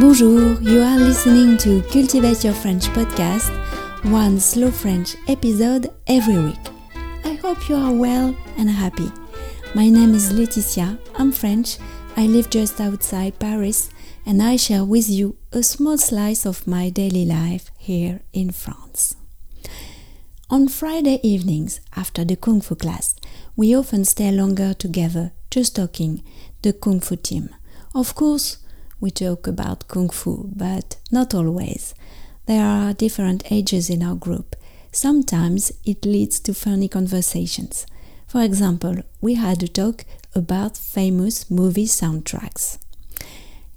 Bonjour, you are listening to Cultivate Your French podcast, one slow French episode every week. I hope you are well and happy. My name is Laetitia, I'm French, I live just outside Paris, and I share with you a small slice of my daily life here in France. On Friday evenings, after the Kung Fu class, we often stay longer together, just talking, the Kung Fu team. Of course, we talk about Kung Fu, but not always. There are different ages in our group. Sometimes it leads to funny conversations. For example, we had a talk about famous movie soundtracks.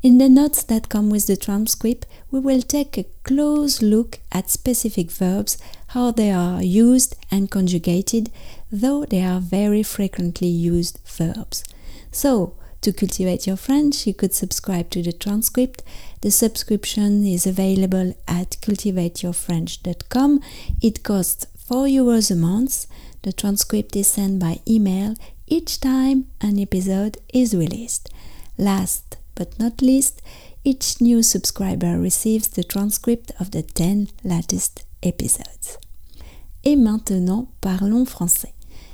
In the notes that come with the transcript, we will take a close look at specific verbs, how they are used and conjugated, though they are very frequently used verbs. So, to cultivate your French, you could subscribe to the transcript. The subscription is available at cultivateyourfrench.com. It costs 4 euros a month. The transcript is sent by email each time an episode is released. Last but not least, each new subscriber receives the transcript of the 10 latest episodes. Et maintenant, parlons français.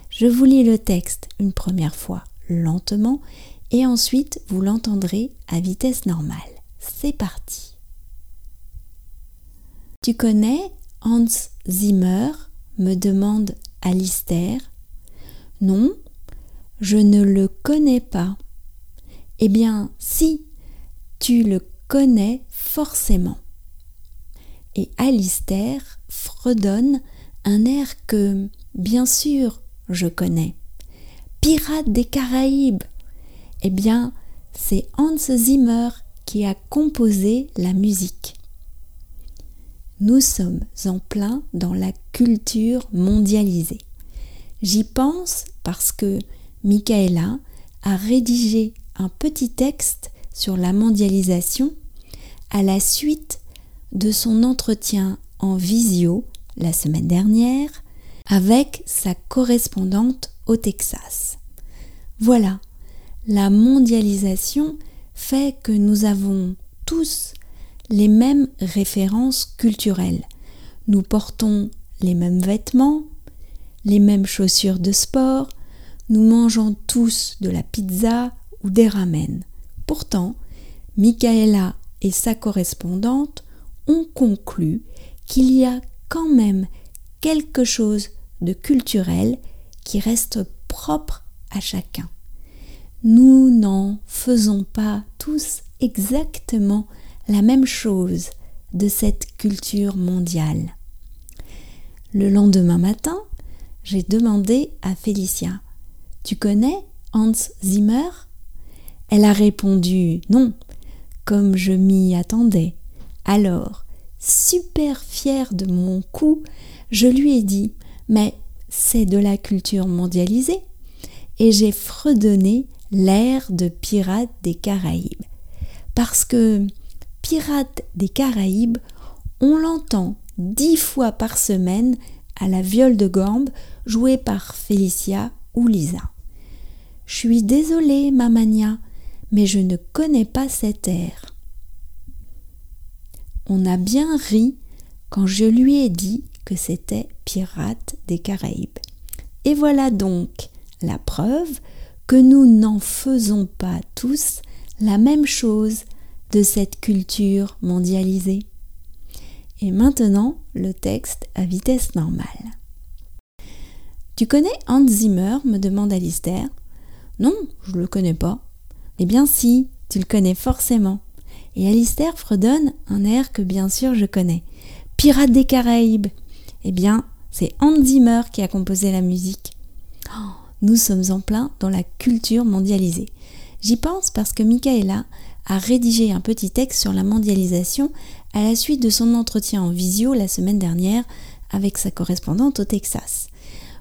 Je vous lis le texte une première fois lentement et ensuite vous l'entendrez à vitesse normale. C'est parti. Tu connais Hans Zimmer? me demande Alistair. Non, je ne le connais pas. Eh bien, si, tu le connais forcément. Et Alistair fredonne un air que, bien sûr, je connais. Pirate des Caraïbes. Eh bien, c'est Hans Zimmer qui a composé la musique. Nous sommes en plein dans la culture mondialisée. J'y pense parce que Michaela a rédigé un petit texte sur la mondialisation à la suite de son entretien en visio la semaine dernière avec sa correspondante au Texas. Voilà, la mondialisation fait que nous avons tous les mêmes références culturelles. Nous portons les mêmes vêtements, les mêmes chaussures de sport, nous mangeons tous de la pizza ou des ramen. Pourtant, Michaela et sa correspondante ont conclu qu'il y a quand même quelque chose de culturel qui reste propre à chacun. Nous n'en faisons pas tous exactement la même chose de cette culture mondiale. Le lendemain matin, j'ai demandé à Félicia Tu connais Hans Zimmer? Elle a répondu Non, comme je m'y attendais. Alors, super fière de mon coup, je lui ai dit Mais c'est de la culture mondialisée et j'ai fredonné l'air de Pirates des Caraïbes. Parce que Pirates des Caraïbes, on l'entend dix fois par semaine à la viole de gambe jouée par Félicia ou Lisa. Je suis désolée, Mamania, mais je ne connais pas cet air. On a bien ri quand je lui ai dit que c'était Pirates des Caraïbes. Et voilà donc la preuve que nous n'en faisons pas tous la même chose de cette culture mondialisée. Et maintenant, le texte à vitesse normale. Tu connais Hans Zimmer me demande Alistair. Non, je le connais pas. Eh bien si, tu le connais forcément. Et Alistair fredonne un air que bien sûr je connais. Pirates des Caraïbes. Eh bien, c'est Hans Zimmer qui a composé la musique. Oh, nous sommes en plein dans la culture mondialisée. J'y pense parce que Michaela a rédigé un petit texte sur la mondialisation à la suite de son entretien en visio la semaine dernière avec sa correspondante au Texas.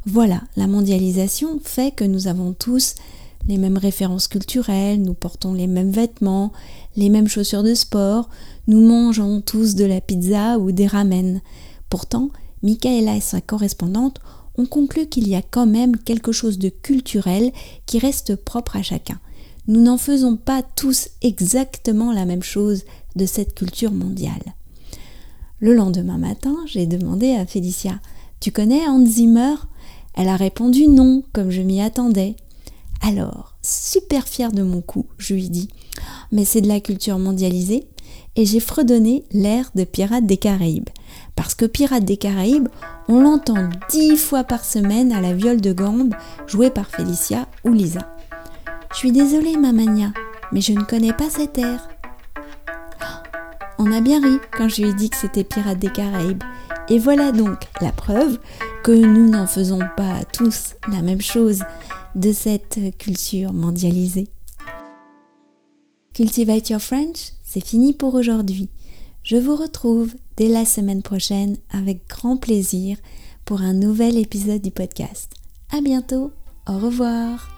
Voilà, la mondialisation fait que nous avons tous les mêmes références culturelles, nous portons les mêmes vêtements, les mêmes chaussures de sport, nous mangeons tous de la pizza ou des ramen. Pourtant, Michaela et sa correspondante ont conclu qu'il y a quand même quelque chose de culturel qui reste propre à chacun. Nous n'en faisons pas tous exactement la même chose de cette culture mondiale. Le lendemain matin, j'ai demandé à Félicia Tu connais Hans Zimmer? Elle a répondu non, comme je m'y attendais. Alors, super fière de mon coup, je lui dis Mais c'est de la culture mondialisée et j'ai fredonné l'air de Pirates des Caraïbes. Parce que Pirates des Caraïbes, on l'entend dix fois par semaine à la viole de gambe jouée par Félicia ou Lisa. Je suis désolée, Mamania, mais je ne connais pas cet air. On a bien ri quand je lui ai dit que c'était Pirates des Caraïbes. Et voilà donc la preuve que nous n'en faisons pas tous la même chose de cette culture mondialisée. Cultivate Your French, c'est fini pour aujourd'hui. Je vous retrouve dès la semaine prochaine avec grand plaisir pour un nouvel épisode du podcast. À bientôt, au revoir.